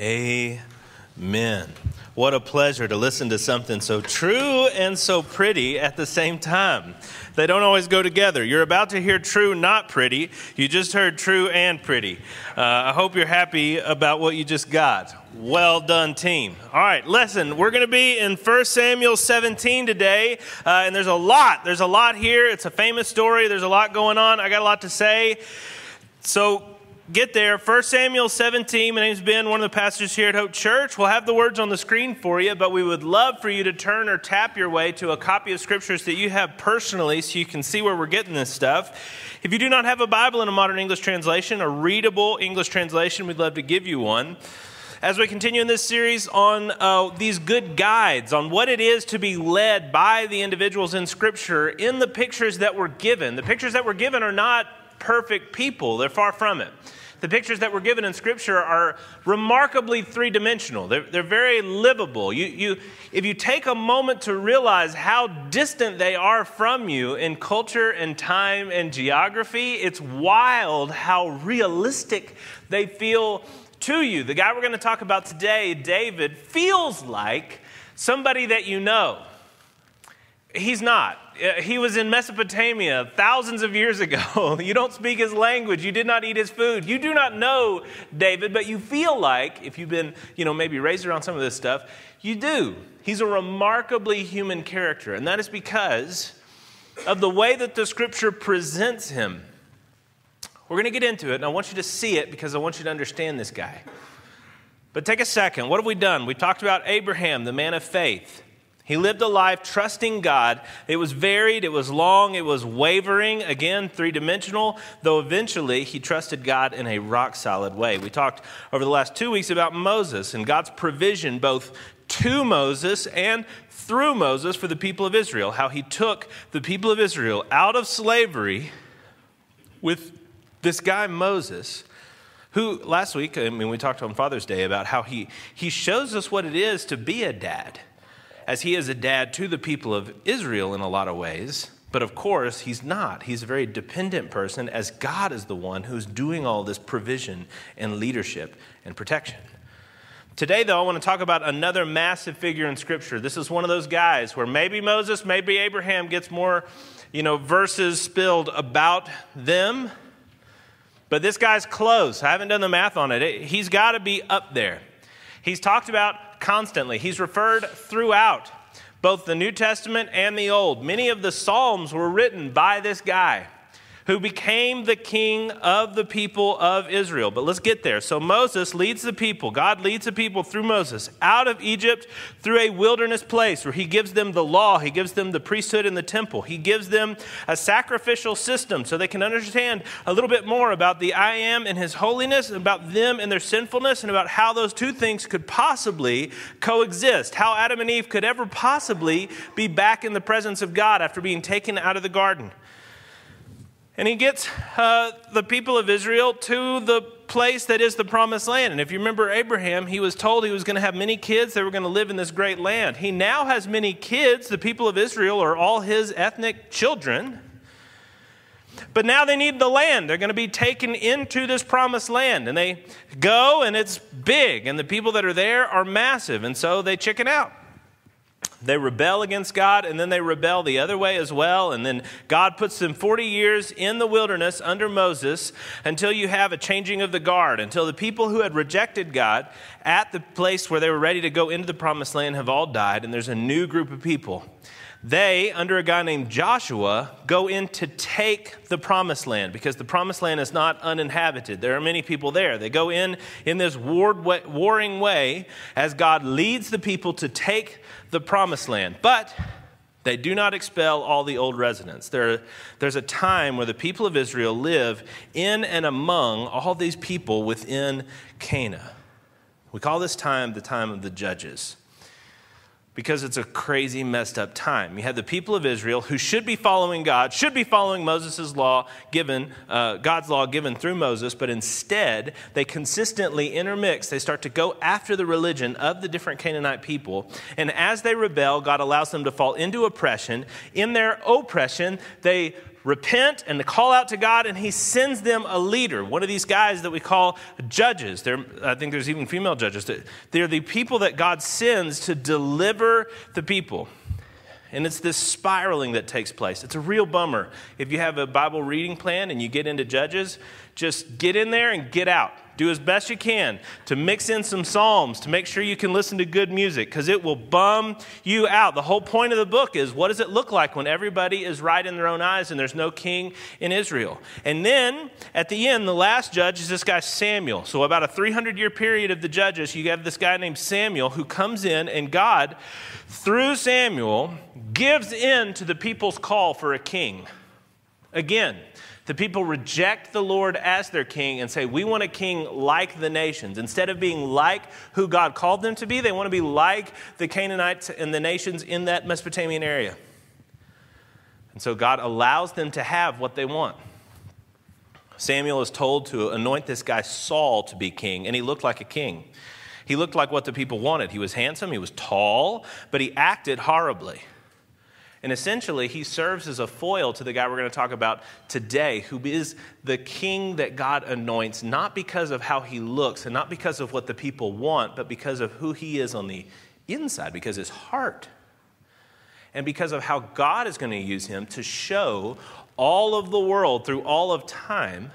Amen. What a pleasure to listen to something so true and so pretty at the same time. They don't always go together. You're about to hear true, not pretty. You just heard true and pretty. Uh, I hope you're happy about what you just got. Well done, team. All right, listen, we're going to be in 1 Samuel 17 today, uh, and there's a lot. There's a lot here. It's a famous story. There's a lot going on. I got a lot to say. So get there. 1 Samuel 17. My name's Ben, one of the pastors here at Hope Church. We'll have the words on the screen for you, but we would love for you to turn or tap your way to a copy of scriptures that you have personally so you can see where we're getting this stuff. If you do not have a Bible in a modern English translation, a readable English translation, we'd love to give you one. As we continue in this series on uh, these good guides, on what it is to be led by the individuals in Scripture in the pictures that were given. The pictures that were given are not perfect people, they're far from it the pictures that we're given in Scripture are remarkably three dimensional. They're, they're very livable. You, you, if you take a moment to realize how distant they are from you in culture and time and geography, it's wild how realistic they feel to you. The guy we're going to talk about today, David, feels like somebody that you know. He's not. Uh, he was in Mesopotamia thousands of years ago. you don't speak his language. You did not eat his food. You do not know David, but you feel like, if you've been, you know, maybe raised around some of this stuff, you do. He's a remarkably human character, and that is because of the way that the scripture presents him. We're going to get into it, and I want you to see it because I want you to understand this guy. But take a second. What have we done? We talked about Abraham, the man of faith. He lived a life trusting God. It was varied, it was long, it was wavering, again, three dimensional, though eventually he trusted God in a rock solid way. We talked over the last two weeks about Moses and God's provision both to Moses and through Moses for the people of Israel, how he took the people of Israel out of slavery with this guy Moses who last week i mean we talked on father's day about how he, he shows us what it is to be a dad as he is a dad to the people of Israel in a lot of ways. But of course, he's not. He's a very dependent person, as God is the one who's doing all this provision and leadership and protection. Today, though, I want to talk about another massive figure in Scripture. This is one of those guys where maybe Moses, maybe Abraham gets more, you know, verses spilled about them. But this guy's close. I haven't done the math on it. He's got to be up there. He's talked about constantly. He's referred throughout both the New Testament and the Old. Many of the Psalms were written by this guy who became the king of the people of Israel. But let's get there. So Moses leads the people, God leads the people through Moses out of Egypt through a wilderness place where he gives them the law, he gives them the priesthood and the temple, he gives them a sacrificial system so they can understand a little bit more about the I am and his holiness, about them and their sinfulness, and about how those two things could possibly coexist, how Adam and Eve could ever possibly be back in the presence of God after being taken out of the garden. And he gets uh, the people of Israel to the place that is the promised land. And if you remember Abraham, he was told he was going to have many kids. They were going to live in this great land. He now has many kids. The people of Israel are all his ethnic children. But now they need the land. They're going to be taken into this promised land. And they go, and it's big. And the people that are there are massive. And so they chicken out. They rebel against God and then they rebel the other way as well. And then God puts them 40 years in the wilderness under Moses until you have a changing of the guard, until the people who had rejected God at the place where they were ready to go into the promised land have all died, and there's a new group of people. They, under a guy named Joshua, go in to take the promised land because the promised land is not uninhabited. There are many people there. They go in in this warring way as God leads the people to take the promised land. But they do not expel all the old residents. There, there's a time where the people of Israel live in and among all these people within Canaan. We call this time the time of the judges because it's a crazy, messed up time. You have the people of Israel who should be following God, should be following Moses' law given, uh, God's law given through Moses, but instead they consistently intermix. They start to go after the religion of the different Canaanite people. And as they rebel, God allows them to fall into oppression. In their oppression, they repent and to call out to God, and he sends them a leader, one of these guys that we call judges. They're, I think there's even female judges. They're the people that God sends to deliver the people. And it's this spiraling that takes place. It's a real bummer. If you have a Bible reading plan and you get into Judges, just get in there and get out. Do as best you can to mix in some Psalms to make sure you can listen to good music because it will bum you out. The whole point of the book is what does it look like when everybody is right in their own eyes and there's no king in Israel? And then at the end, the last judge is this guy Samuel. So, about a 300 year period of the judges, you have this guy named Samuel who comes in, and God, through Samuel, gives in to the people's call for a king. Again, the people reject the Lord as their king and say, We want a king like the nations. Instead of being like who God called them to be, they want to be like the Canaanites and the nations in that Mesopotamian area. And so God allows them to have what they want. Samuel is told to anoint this guy Saul to be king, and he looked like a king. He looked like what the people wanted. He was handsome, he was tall, but he acted horribly. And essentially, he serves as a foil to the guy we're going to talk about today, who is the king that God anoints, not because of how he looks and not because of what the people want, but because of who he is on the inside, because his heart. And because of how God is going to use him to show all of the world through all of time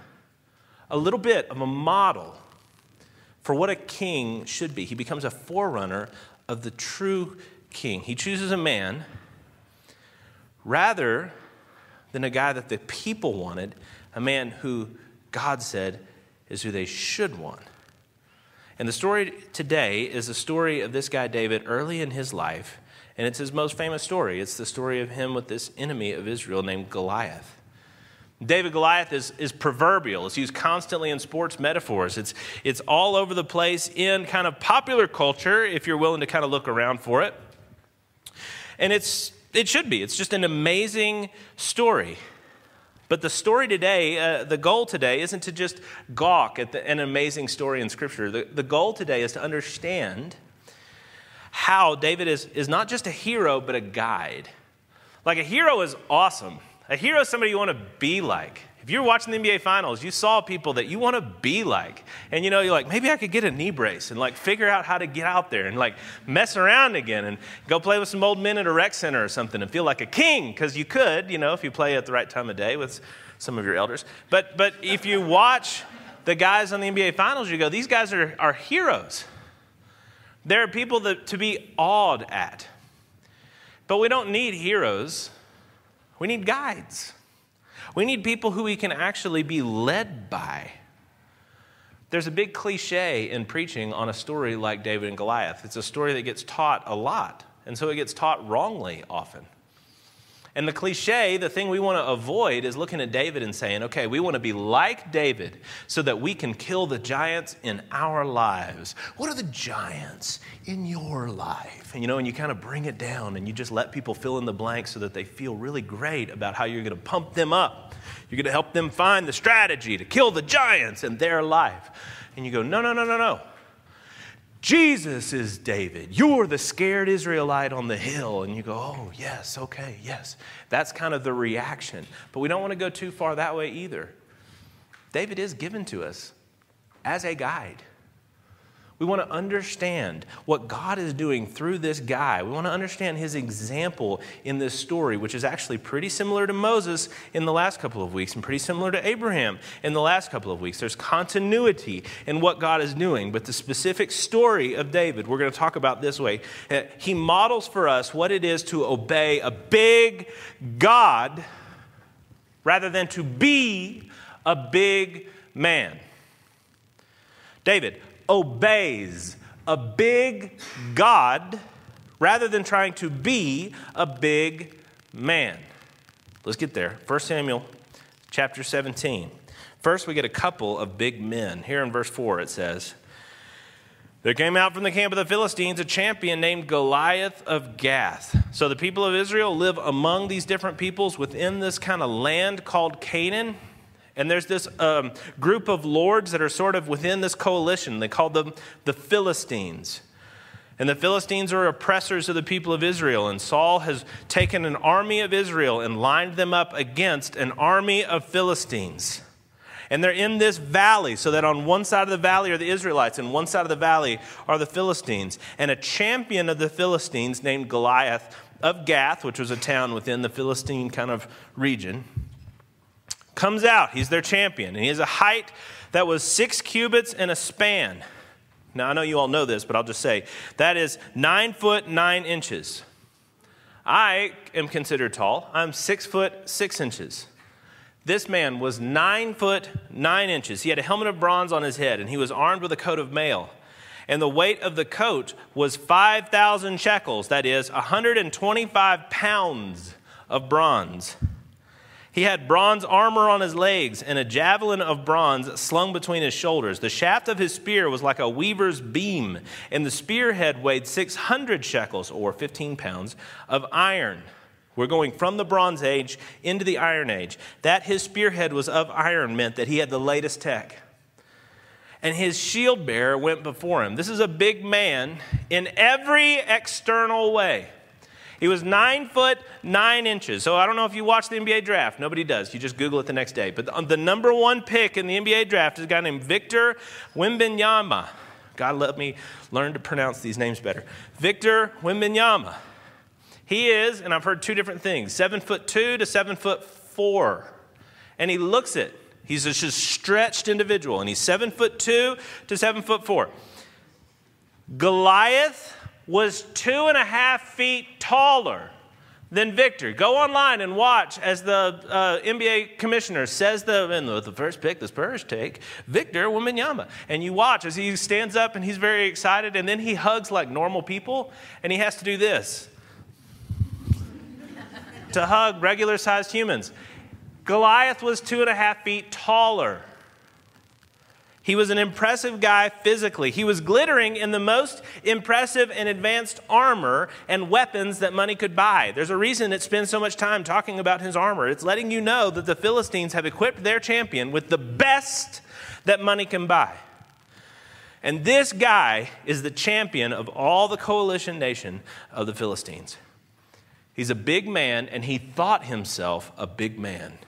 a little bit of a model for what a king should be. He becomes a forerunner of the true king. He chooses a man rather than a guy that the people wanted, a man who God said is who they should want. And the story today is the story of this guy, David, early in his life. And it's his most famous story. It's the story of him with this enemy of Israel named Goliath. David Goliath is, is proverbial. It's used constantly in sports metaphors. It's, it's all over the place in kind of popular culture, if you're willing to kind of look around for it. And it's it should be. It's just an amazing story. But the story today, uh, the goal today isn't to just gawk at the, an amazing story in Scripture. The, the goal today is to understand how David is, is not just a hero, but a guide. Like a hero is awesome. A hero is somebody you want to be like. If you're watching the NBA Finals, you saw people that you want to be like. And you know, you're like, maybe I could get a knee brace and like figure out how to get out there and like mess around again and go play with some old men at a rec center or something and feel like a king, because you could, you know, if you play at the right time of day with some of your elders. But but if you watch the guys on the NBA Finals, you go, these guys are, are heroes. They're people that, to be awed at. But we don't need heroes, we need guides. We need people who we can actually be led by. There's a big cliche in preaching on a story like David and Goliath. It's a story that gets taught a lot, and so it gets taught wrongly often. And the cliche, the thing we want to avoid is looking at David and saying, okay, we want to be like David so that we can kill the giants in our lives. What are the giants in your life? And you know, and you kind of bring it down and you just let people fill in the blanks so that they feel really great about how you're going to pump them up. You're going to help them find the strategy to kill the giants in their life. And you go, no, no, no, no, no. Jesus is David. You're the scared Israelite on the hill. And you go, oh, yes, okay, yes. That's kind of the reaction. But we don't want to go too far that way either. David is given to us as a guide. We want to understand what God is doing through this guy. We want to understand his example in this story, which is actually pretty similar to Moses in the last couple of weeks and pretty similar to Abraham in the last couple of weeks. There's continuity in what God is doing, but the specific story of David, we're going to talk about this way. Uh, he models for us what it is to obey a big God rather than to be a big man. David, obeys a big God rather than trying to be a big man. Let's get there. 1 Samuel chapter 17. First, we get a couple of big men. Here in verse 4, it says, There came out from the camp of the Philistines a champion named Goliath of Gath. So the people of Israel live among these different peoples within this kind of land called Canaan. And there's this um, group of lords that are sort of within this coalition. They call them the Philistines. And the Philistines are oppressors of the people of Israel. And Saul has taken an army of Israel and lined them up against an army of Philistines. And they're in this valley, so that on one side of the valley are the Israelites, and one side of the valley are the Philistines. And a champion of the Philistines named Goliath of Gath, which was a town within the Philistine kind of region, comes out. He's their champion. And he has a height that was six cubits and a span. Now, I know you all know this, but I'll just say that is nine foot nine inches. I am considered tall. I'm six foot six inches. This man was nine foot nine inches. He had a helmet of bronze on his head, and he was armed with a coat of mail. And the weight of the coat was 5,000 shekels, that is, 125 pounds of bronze. He had bronze armor on his legs and a javelin of bronze slung between his shoulders. The shaft of his spear was like a weaver's beam, and the spearhead weighed 600 shekels, or 15 pounds, of iron. We're going from the Bronze Age into the Iron Age. That his spearhead was of iron meant that he had the latest tech. And his shield bearer went before him. This is a big man in every external way. He was nine foot nine inches. So I don't know if you watch the NBA draft. Nobody does. You just Google it the next day. But the number one pick in the NBA draft is a guy named Victor Wembanyama. God let me learn to pronounce these names better. Victor Wembanyama. He is, and I've heard two different things, seven foot two to seven foot four. And he looks it. He's just a stretched individual, and he's seven foot two to seven foot four. Goliath was two and a half feet taller than Victor. Go online and watch as the uh, NBA commissioner says the, the, the first pick the Spurs take, Victor Wembanyama. And you watch as he stands up and he's very excited, and then he hugs like normal people, and he has to do this to hug regular sized humans. Goliath was two and a half feet taller. He was an impressive guy physically. He was glittering in the most impressive and advanced armor and weapons that money could buy. There's a reason it spends so much time talking about his armor. It's letting you know that the Philistines have equipped their champion with the best that money can buy. And this guy is the champion of all the coalition nation of the Philistines. He's a big man, and he thought himself a big man.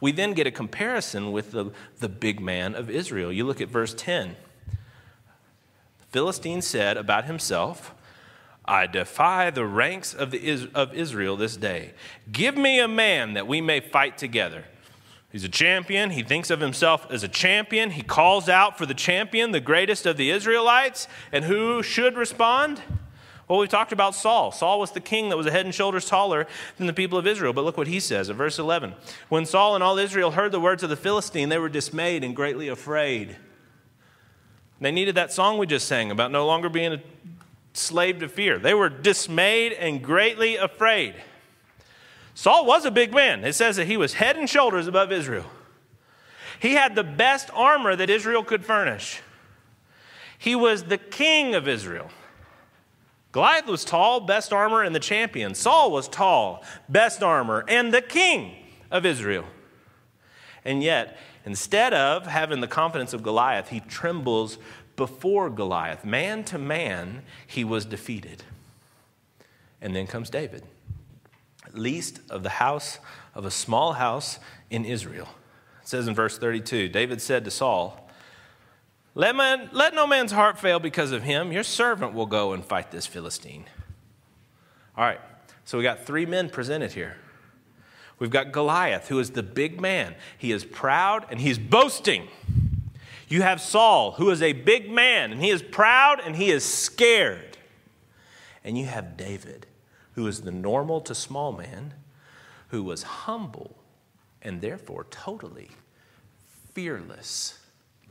We then get a comparison with the, the big man of Israel. You look at verse 10. The Philistine said about himself, I defy the ranks of, the, of Israel this day. Give me a man that we may fight together. He's a champion. He thinks of himself as a champion. He calls out for the champion, the greatest of the Israelites. And who should respond? Well, we've talked about Saul. Saul was the king that was a head and shoulders taller than the people of Israel. But look what he says in verse 11. When Saul and all Israel heard the words of the Philistine, they were dismayed and greatly afraid. They needed that song we just sang about no longer being a slave to fear. They were dismayed and greatly afraid. Saul was a big man. It says that he was head and shoulders above Israel. He had the best armor that Israel could furnish. He was the king of Israel. Goliath was tall, best armor, and the champion. Saul was tall, best armor, and the king of Israel. And yet, instead of having the confidence of Goliath, he trembles before Goliath. Man to man, he was defeated. And then comes David, least of the house of a small house in Israel. It says in verse 32 David said to Saul, let, man, let no man's heart fail because of him. Your servant will go and fight this Philistine. All right, so we got three men presented here. We've got Goliath, who is the big man. He is proud and he's boasting. You have Saul, who is a big man, and he is proud and he is scared. And you have David, who is the normal to small man, who was humble and therefore totally fearless.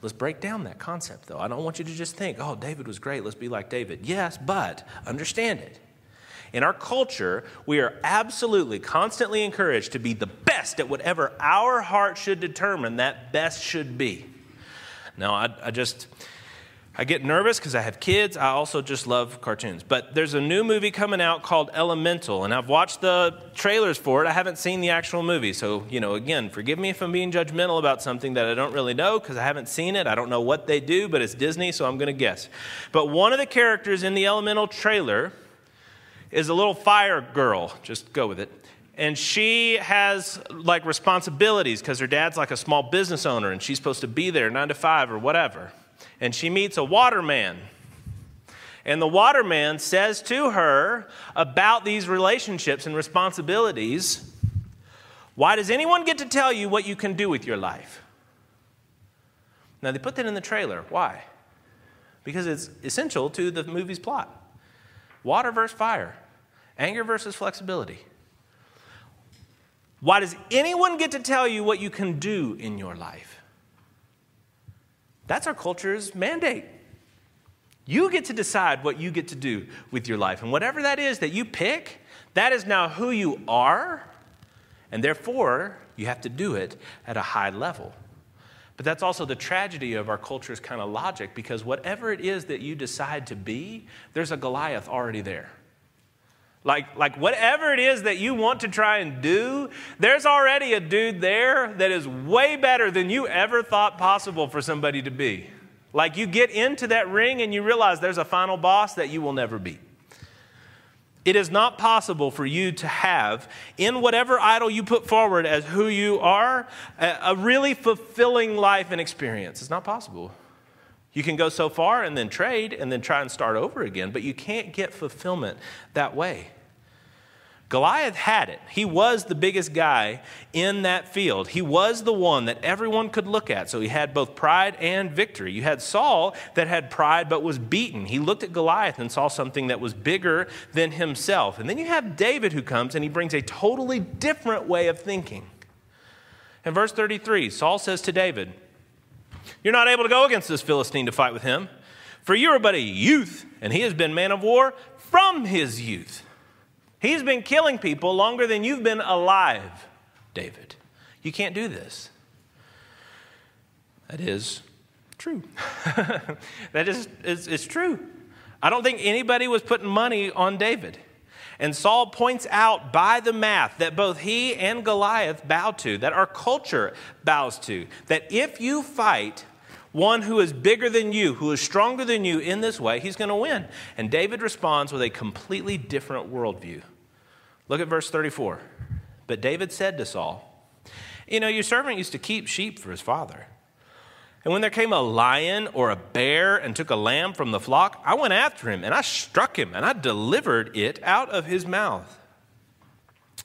Let's break down that concept, though. I don't want you to just think, oh, David was great, let's be like David. Yes, but understand it. In our culture, we are absolutely constantly encouraged to be the best at whatever our heart should determine that best should be. Now, I, I just, I get nervous because I have kids. I also just love cartoons. But there's a new movie coming out called Elemental, and I've watched the trailers for it. I haven't seen the actual movie. So, you know, again, forgive me if I'm being judgmental about something that I don't really know because I haven't seen it. I don't know what they do, but it's Disney, so I'm going to guess. But one of the characters in the Elemental trailer is a little fire girl. Just go with it. And she has like responsibilities because her dad's like a small business owner and she's supposed to be there nine to five or whatever and she meets a waterman. And the waterman says to her about these relationships and responsibilities Why does anyone get to tell you what you can do with your life? Now, they put that in the trailer. Why? Because it's essential to the movie's plot water versus fire, anger versus flexibility. Why does anyone get to tell you what you can do in your life? That's our culture's mandate. You get to decide what you get to do with your life. And whatever that is that you pick, that is now who you are. And therefore, you have to do it at a high level. But that's also the tragedy of our culture's kind of logic because whatever it is that you decide to be, there's a Goliath already there. Like, like whatever it is that you want to try and do, there's already a dude there that is way better than you ever thought possible for somebody to be. Like you get into that ring and you realize there's a final boss that you will never beat. It is not possible for you to have, in whatever idol you put forward as who you are, a, really fulfilling life and experience. It's not possible. You can go so far and then trade and then try and start over again, but you can't get fulfillment that way. Goliath had it. He was the biggest guy in that field. He was the one that everyone could look at. So he had both pride and victory. You had Saul that had pride but was beaten. He looked at Goliath and saw something that was bigger than himself. And then you have David who comes and he brings a totally different way of thinking. In verse 33, Saul says to David, You're not able to go against this Philistine to fight with him, for you are but a youth, and he has been man of war from his youth. He's been killing people longer than you've been alive, David. You can't do this. That is true. that is, is, is true. I don't think anybody was putting money on David. And Saul points out by the math that both he and Goliath bow to, that our culture bows to, that if you fight one who is bigger than you, who is stronger than you in this way, he's going to win. And David responds with a completely different worldview. Look at verse 34. But David said to Saul, You know, your servant used to keep sheep for his father. And when there came a lion or a bear and took a lamb from the flock, I went after him and I struck him and I delivered it out of his mouth.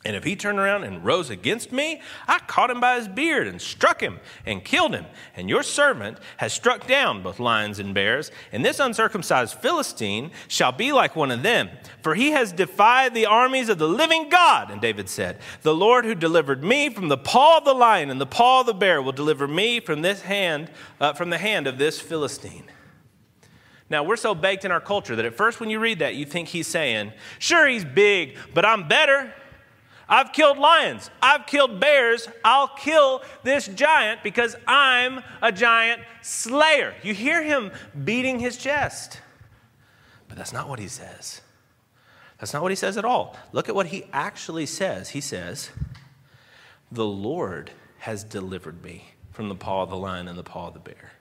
And if he turned around and rose against me, I caught him by his beard and struck him and killed him. And your servant has struck down both lions and bears, and this uncircumcised Philistine shall be like one of them, for he has defied the armies of the living God. And David said, The Lord who delivered me from the paw of the lion and the paw of the bear will deliver me from this hand, uh, from the hand of this Philistine. Now, we're so baked in our culture that at first when you read that, you think he's saying, Sure, he's big, but I'm better. I've killed lions. I've killed bears. I'll kill this giant because I'm a giant slayer. You hear him beating his chest. But that's not what he says. That's not what he says at all. Look at what he actually says. He says, The Lord has delivered me from the paw of the lion and the paw of the bear.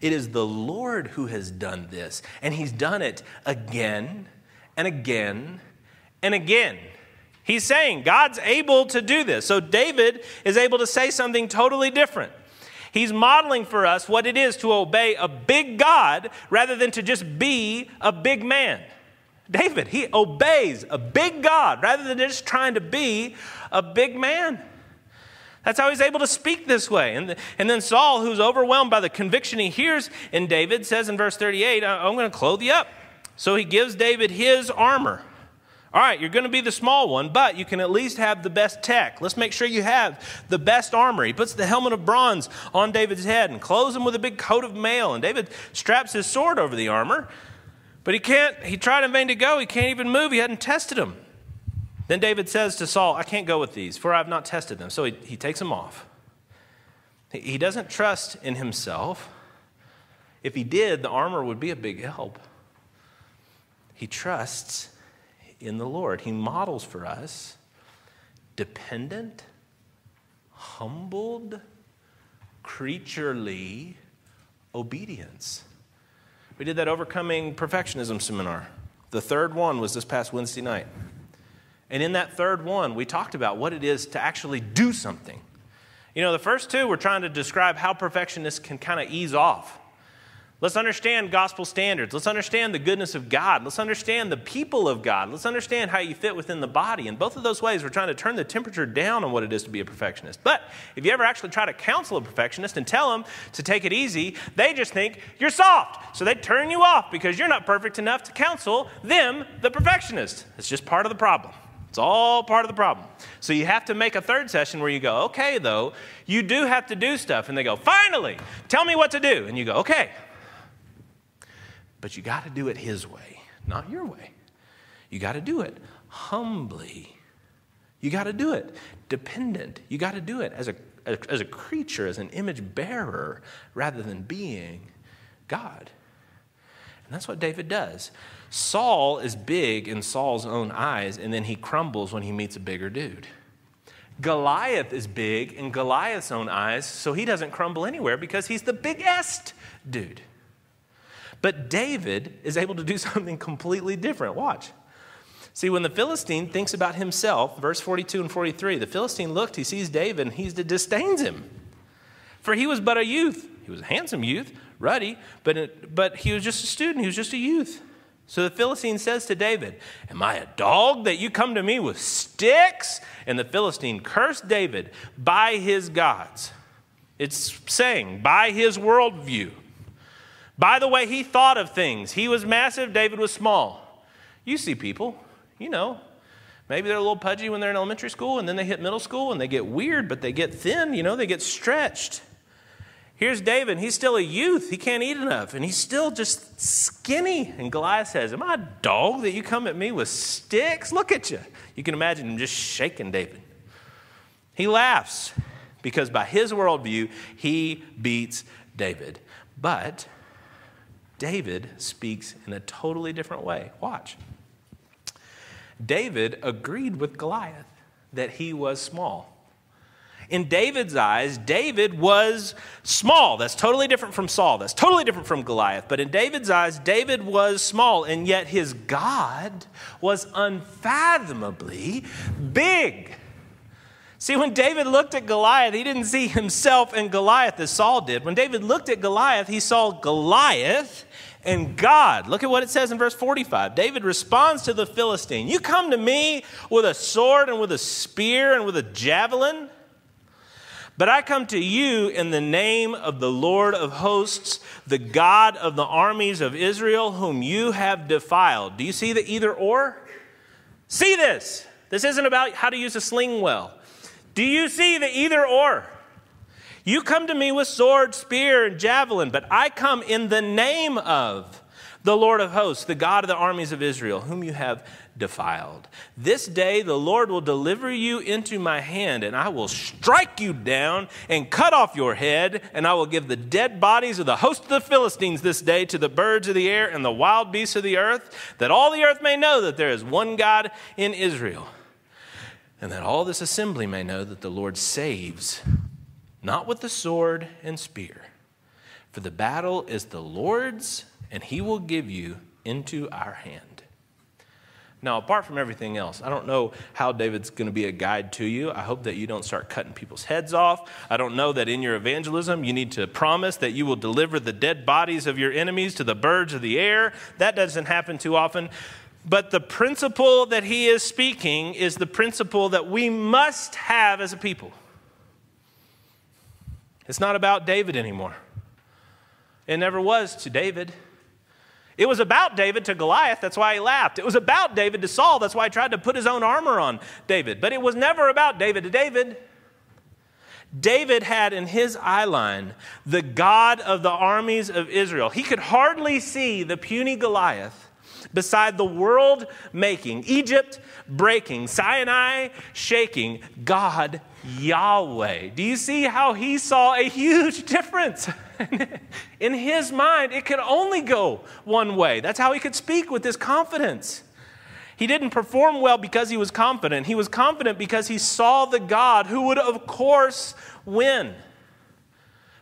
It is the Lord who has done this, and he's done it again and again and again. He's saying God's able to do this. So David is able to say something totally different. He's modeling for us what it is to obey a big God rather than to just be a big man. David, he obeys a big God rather than just trying to be a big man. That's how he's able to speak this way. And, and then Saul, who's overwhelmed by the conviction he hears in David, says in verse 38, I'm going to clothe you up. So he gives David his armor. All right, you're going to be the small one, but you can at least have the best tech. Let's make sure you have the best armor. He puts the helmet of bronze on David's head and clothes him with a big coat of mail. And David straps his sword over the armor, but he can't, he tried in vain to go. He can't even move. He hadn't tested them. Then David says to Saul, I can't go with these, for I have not tested them. So he, he takes them off. He doesn't trust in himself. If he did, the armor would be a big help. He trusts in the Lord. He models for us dependent, humbled, creaturely obedience. We did that overcoming perfectionism seminar. The third one was this past Wednesday night. And in that third one, we talked about what it is to actually do something. You know, the first two were trying to describe how perfectionists can kind of ease off. Let's understand gospel standards. Let's understand the goodness of God. Let's understand the people of God. Let's understand how you fit within the body. In both of those ways, we're trying to turn the temperature down on what it is to be a perfectionist. But if you ever actually try to counsel a perfectionist and tell them to take it easy, they just think you're soft. So they turn you off because you're not perfect enough to counsel them, the perfectionist. It's just part of the problem. It's all part of the problem. So you have to make a third session where you go, okay, though, you do have to do stuff. And they go, finally, tell me what to do. And you go, okay, but you got to do it His way, not your way. You got to do it humbly. You got to do it dependent. You got to do it as a, as a creature, as an image bearer, rather than being God. And that's what David does. Saul is big in Saul's own eyes, and then he crumbles when he meets a bigger dude. Goliath is big in Goliath's own eyes, so he doesn't crumble anywhere because he's the biggest dude. But David is able to do something completely different. Watch. See, when the Philistine thinks about himself, verse 42 and 43, the Philistine looked, he sees David, and he disdains him. For he was but a youth. He was a handsome youth, ruddy, but, but he was just a student. He was just a youth. So the Philistine says to David, Am I a dog that you come to me with sticks? And the Philistine cursed David by his gods. It's saying, by his worldview. By the way he thought of things, he was massive, David was small. You see people, you know, maybe they're a little pudgy when they're in elementary school and then they hit middle school and they get weird, but they get thin, you know, they get stretched. Here's David, he's still a youth, he can't eat enough, and he's still just skinny. And Goliath says, Am I a dog that you come at me with sticks? Look at you. You can imagine him just shaking David. He laughs because by his worldview, he beats David. But David speaks in a totally different way. Watch. David agreed with Goliath that he was small. In David's eyes, David was small. That's totally different from Saul. That's totally different from Goliath. But in David's eyes, David was small, and yet his God was unfathomably big. See, when David looked at Goliath, he didn't see himself and Goliath as Saul did. When David looked at Goliath, he saw Goliath and God. Look at what it says in verse 45. David responds to the Philistine You come to me with a sword and with a spear and with a javelin, but I come to you in the name of the Lord of hosts, the God of the armies of Israel, whom you have defiled. Do you see the either or? See this. This isn't about how to use a sling well. Do you see the either or? You come to me with sword, spear, and javelin, but I come in the name of the Lord of hosts, the God of the armies of Israel, whom you have defiled. This day the Lord will deliver you into my hand, and I will strike you down and cut off your head, and I will give the dead bodies of the host of the Philistines this day to the birds of the air and the wild beasts of the earth, that all the earth may know that there is one God in Israel and that all this assembly may know that the Lord saves, not with the sword and spear. For the battle is the Lord's, and he will give you into our hand. Now, apart from everything else, I don't know how David's going to be a guide to you. I hope that you don't start cutting people's heads off. I don't know that in your evangelism you need to promise that you will deliver the dead bodies of your enemies to the birds of the air. That doesn't happen too often. But the principle that he is speaking is the principle that we must have as a people. It's not about David anymore. It never was to David. It was about David to Goliath, that's why he laughed. It was about David to Saul, that's why he tried to put his own armor on David. But it was never about David to David. David had in his eye line the God of the armies of Israel. He could hardly see the puny Goliath beside the world making, Egypt breaking, Sinai shaking, God Yahweh. Do you see how he saw a huge difference? In his mind, it could only go one way. That's how he could speak with this confidence. He didn't perform well because he was confident. He was confident because he saw the God who would, of course, win.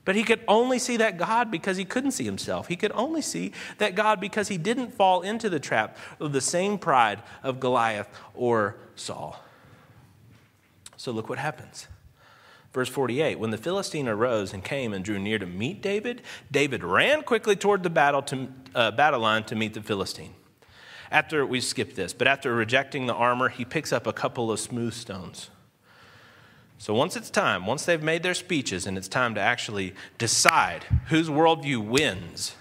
But he could only see that God because he couldn't see himself. He could only see that God because he didn't fall into the trap of the same pride of Goliath or Saul. So look what happens. Verse 48 When the Philistine arose and came and drew near to meet David, David ran quickly toward the battle, to, uh, battle line to meet the Philistine. After, we skip this, but after rejecting the armor, he picks up a couple of smooth stones. So once it's time, once they've made their speeches and it's time to actually decide whose worldview wins,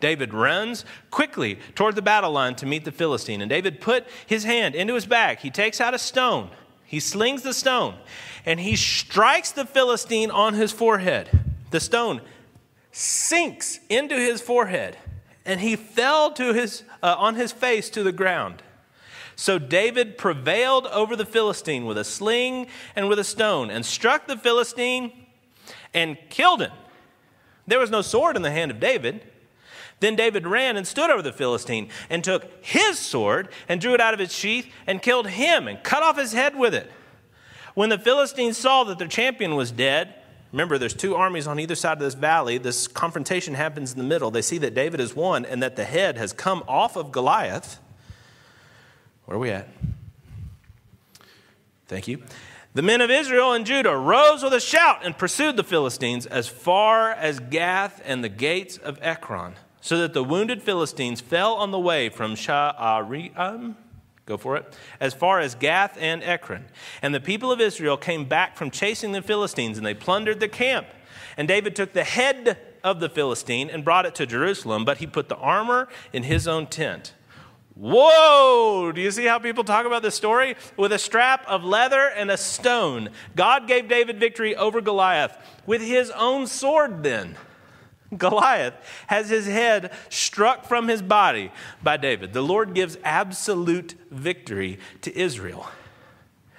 David runs quickly toward the battle line to meet the Philistine. And David put his hand into his bag. He takes out a stone. He slings the stone and he strikes the Philistine on his forehead. The stone sinks into his forehead and he fell to his, uh, on his face to the ground. So David prevailed over the Philistine with a sling and with a stone, and struck the Philistine and killed him. There was no sword in the hand of David. Then David ran and stood over the Philistine and took his sword and drew it out of its sheath and killed him and cut off his head with it. When the Philistines saw that their champion was dead, Remember, there's two armies on either side of this valley. This confrontation happens in the middle. They see that David has won and that the head has come off of Goliath. Where are we at? Thank you. The men of Israel and Judah rose with a shout and pursued the Philistines as far as Gath and the gates of Ekron, so that the wounded Philistines fell on the way from Sha'araim Go for it. As far as Gath and Ekron. And the people of Israel came back from chasing the Philistines, and they plundered the camp. And David took the head of the Philistine and brought it to Jerusalem, but he put the armor in his own tent. Whoa! Do you see how people talk about this story? With a strap of leather and a stone. God gave David victory over Goliath with his own sword, then. Goliath has his head struck from his body by David. The Lord gives absolute victory to Israel.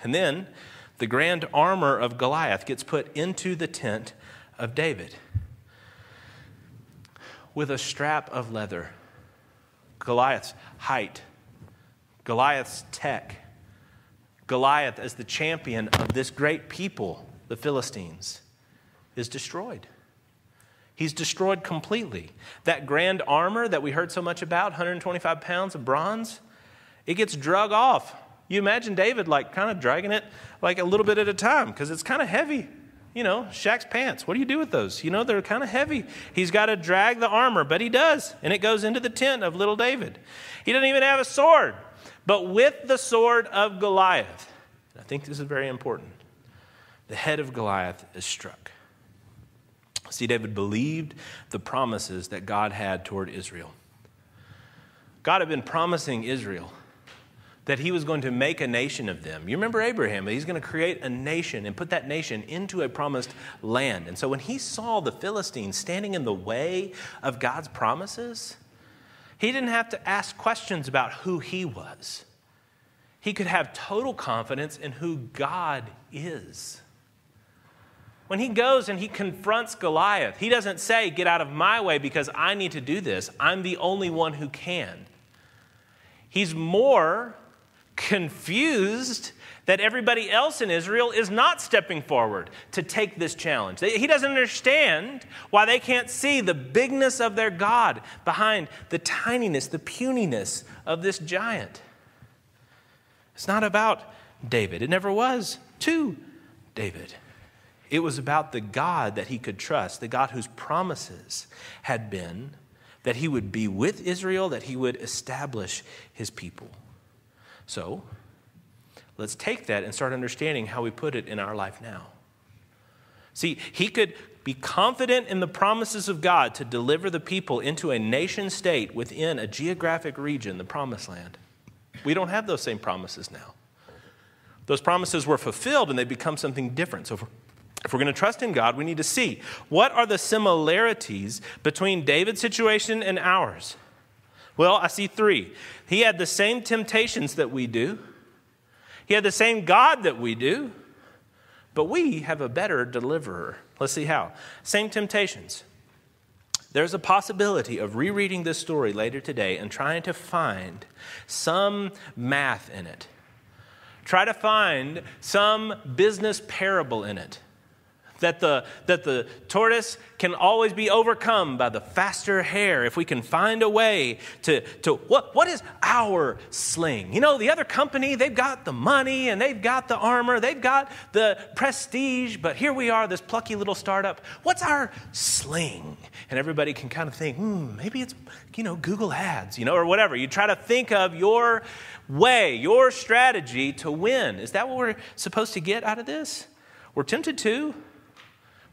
And then the grand armor of Goliath gets put into the tent of David with a strap of leather. Goliath's height, Goliath's tech, Goliath as the champion of this great people, the Philistines, is destroyed. He's destroyed completely. That grand armor that we heard so much about, 125 pounds of bronze, it gets drug off. You imagine David like kind of dragging it like a little bit at a time because it's kind of heavy. You know, Shaq's pants. What do you do with those? You know, they're kind of heavy. He's got to drag the armor, but he does. And it goes into the tent of little David. He doesn't even have a sword, but with the sword of Goliath. I think this is very important. The head of Goliath is struck. See, David believed the promises that God had toward Israel. God had been promising Israel that he was going to make a nation of them. You remember Abraham, he's going to create a nation and put that nation into a promised land. And so when he saw the Philistines standing in the way of God's promises, he didn't have to ask questions about who he was. He could have total confidence in who God is. When he goes and he confronts Goliath, he doesn't say, Get out of my way because I need to do this. I'm the only one who can. He's more confused that everybody else in Israel is not stepping forward to take this challenge. He doesn't understand why they can't see the bigness of their God behind the tininess, the puniness of this giant. It's not about David, it never was to David. It was about the God that he could trust, the God whose promises had been that he would be with Israel, that he would establish his people. So, let's take that and start understanding how we put it in our life now. See, he could be confident in the promises of God to deliver the people into a nation state within a geographic region, the promised land. We don't have those same promises now. Those promises were fulfilled and they become something different. So, if we're going to trust in God, we need to see what are the similarities between David's situation and ours. Well, I see three. He had the same temptations that we do, he had the same God that we do, but we have a better deliverer. Let's see how. Same temptations. there's a possibility of rereading this story later today and trying to find some math in it. Try to find some business parable in it that the, that the tortoise can always be overcome by the faster hare if we can find a way to, to what, what is our sling? You know, the other company, they've got the money and they've got the armor, they've got the prestige, but here we are, this plucky little startup. What's our sling? And everybody can kind of think, hmm, maybe it's, you know, Google Ads, you know, or whatever. You try to think of your way, your strategy to win. Is that what we're supposed to get out of this? We're tempted to.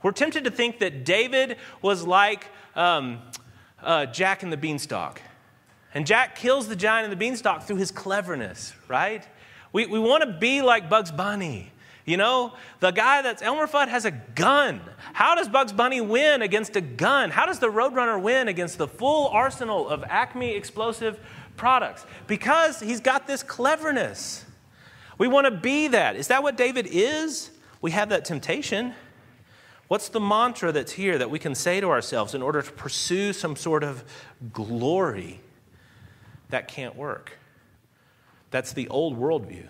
We're tempted to think that David was like um, uh, Jack and the Beanstalk. And Jack kills the giant in the beanstalk through his cleverness, right? We, we want to be like Bugs Bunny. You know, the guy that's Elmer Fudd has a gun. How does Bugs Bunny win against a gun? How does the Roadrunner win against the full arsenal of Acme explosive products? Because he's got this cleverness. We want to be that. Is that what David is? We have that temptation. What's the mantra that's here that we can say to ourselves in order to pursue some sort of glory? That can't work. That's the old worldview.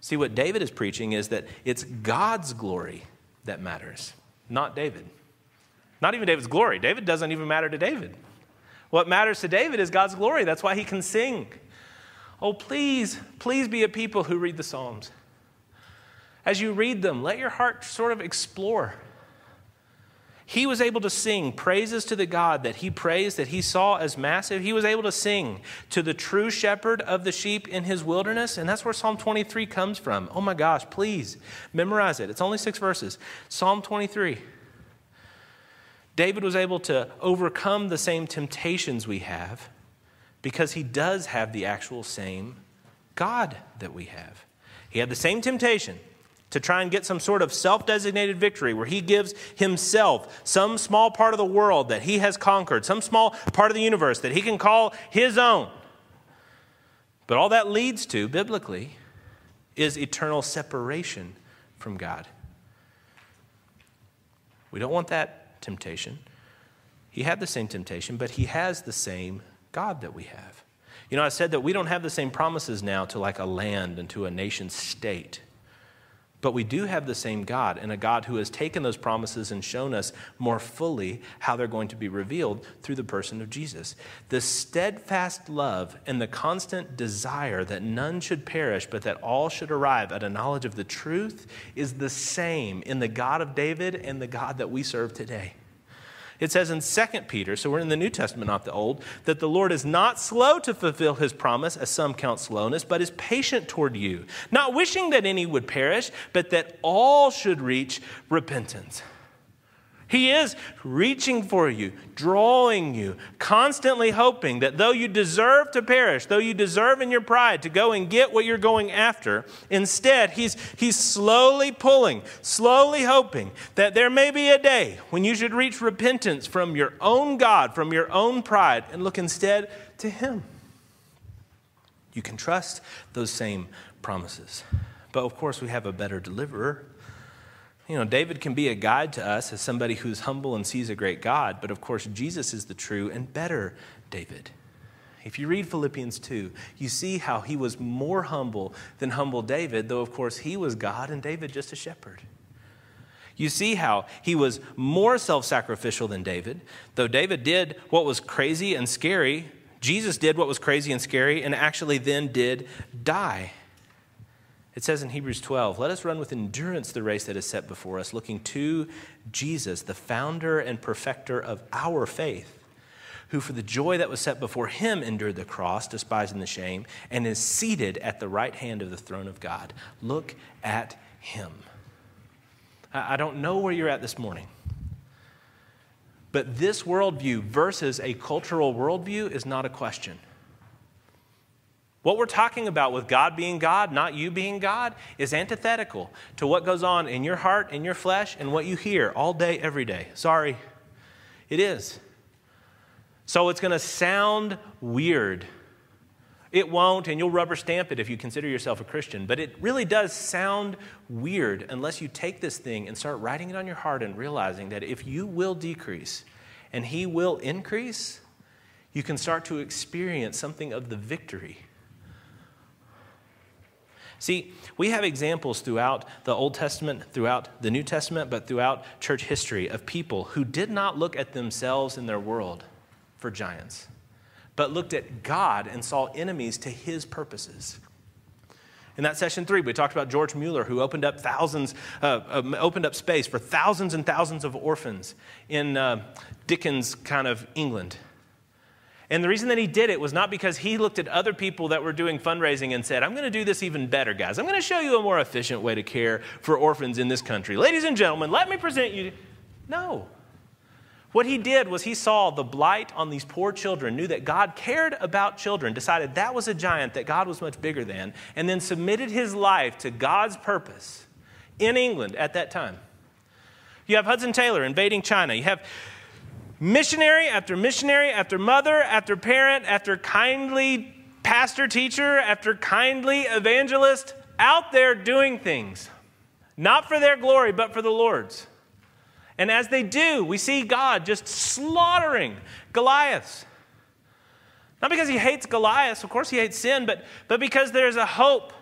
See, what David is preaching is that it's God's glory that matters, not David. Not even David's glory. David doesn't even matter to David. What matters to David is God's glory. That's why he can sing. Oh, please, please be a people who read the Psalms as you read them, let your heart sort of explore. He was able to sing praises to the God that he praised, that he saw as massive. He was able to sing to the true shepherd of the sheep in his wilderness. And that's where Psalm 23 comes from. Oh my gosh, please memorize it. It's only six verses. Psalm 23. David was able to overcome the same temptations we have because he does have the actual same God that we have. He had the same temptation to try and get some sort of self designated victory where he gives himself some small part of the world that he has conquered, some small part of the universe that he can call his own. But all that leads to, biblically, is eternal separation from God. We don't want that temptation. He had the same temptation, but he has the same God that we have. You know, I said that we don't have the same promises now to like a land and to a nation state. But we do have the same God, and a God who has taken those promises and shown us more fully how they're going to be revealed through the person of Jesus. The steadfast love and the constant desire that none should perish, but that all should arrive at a knowledge of the truth is the same in the God of David and the God that we serve today. It says in 2 Peter, so we're in the New Testament, not the Old, that the Lord is not slow to fulfill his promise, as some count slowness, but is patient toward you, not wishing that any would perish, but that all should reach repentance. He is reaching for you, drawing you, constantly hoping that though you deserve to perish, though you deserve in your pride to go and get what you're going after, instead, he's, he's slowly pulling, slowly hoping that there may be a day when you should reach repentance from your own God, from your own pride, and look instead to Him. You can trust those same promises. But of course, we have a better deliverer. You know, David can be a guide to us as somebody who's humble and sees a great God, but of course, Jesus is the true and better David. If you read Philippians 2, you see how he was more humble than humble David, though, of course, he was God and David just a shepherd. You see how he was more self sacrificial than David, though David did what was crazy and scary. Jesus did what was crazy and scary and actually then did die. It says in Hebrews 12, let us run with endurance the race that is set before us, looking to Jesus, the founder and perfecter of our faith, who for the joy that was set before him endured the cross, despising the shame, and is seated at the right hand of the throne of God. Look at him. I don't know where you're at this morning. But this worldview versus a cultural worldview is not a question. What we're talking about with God being God, not you being God, is antithetical to what goes on in your heart, in your flesh, and what you hear all day, every day. Sorry, it is. So it's going to sound weird. It won't, and you'll rubber stamp it if you consider yourself a Christian, but it really does sound weird unless you take this thing and start writing it on your heart and realizing that if you will decrease and He will increase, you can start to experience something of the victory. See, we have examples throughout the Old Testament, throughout the New Testament, but throughout church history of people who did not look at themselves and their world for giants, but looked at God and saw enemies to his purposes. In that session three, we talked about George Mueller, who opened up thousands, uh, um, opened up space for thousands and thousands of orphans in uh, Dickens kind of England. And the reason that he did it was not because he looked at other people that were doing fundraising and said, I'm going to do this even better, guys. I'm going to show you a more efficient way to care for orphans in this country. Ladies and gentlemen, let me present you. No. What he did was he saw the blight on these poor children, knew that God cared about children, decided that was a giant that God was much bigger than, and then submitted his life to God's purpose in England at that time. You have Hudson Taylor invading China. You have missionary after missionary after mother after parent after kindly pastor teacher after kindly evangelist out there doing things, not for their glory, but for the Lord's. And as they do, we see God just slaughtering Goliaths. Not because he hates Goliath, of course he hates sin, but, but because there's a hope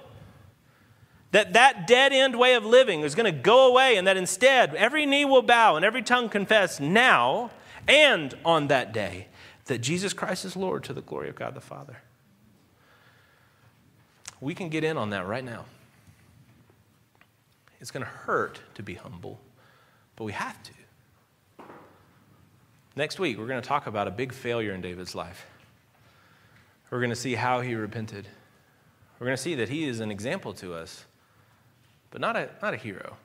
that that dead end way of living is going to go away and that instead every knee will bow and every tongue confess now and on that day that Jesus Christ is Lord to the glory of God the Father. We can get in on that right now. It's going to hurt to be humble but we have to. Next week, we're going to talk about a big failure in David's life. We're going to see how he repented. We're going to see that he is an example to us, but not a, not a hero.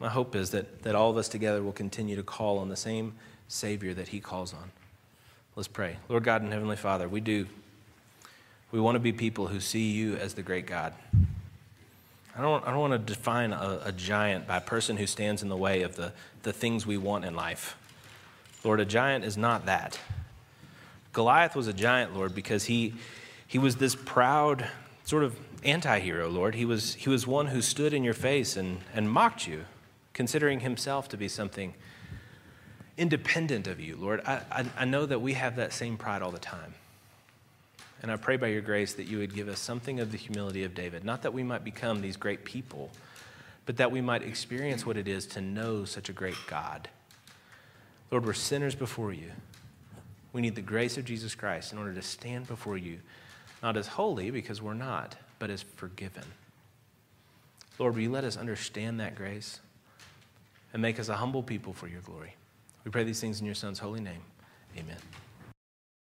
My hope is that, that all of us together will continue to call on the same Savior that he calls on. Let's pray. Lord God and Heavenly Father, we do. We want to be people who see you as the great God. I don't, I don't want to define a, a giant by a person who stands in the way of the, the things we want in life. Lord, a giant is not that. Goliath was a giant, Lord, because he, he was this proud, sort of anti hero, Lord. He was, he was one who stood in your face and, and mocked you, considering himself to be something independent of you, Lord. I, I, I know that we have that same pride all the time. And I pray by your grace that you would give us something of the humility of David. Not that we might become these great people, but that we might experience what it is to know such a great God. Lord, we're sinners before you. We need the grace of Jesus Christ in order to stand before you, not as holy, because we're not, but as forgiven. Lord, will you let us understand that grace and make us a humble people for your glory? We pray these things in your Son's holy name. Amen.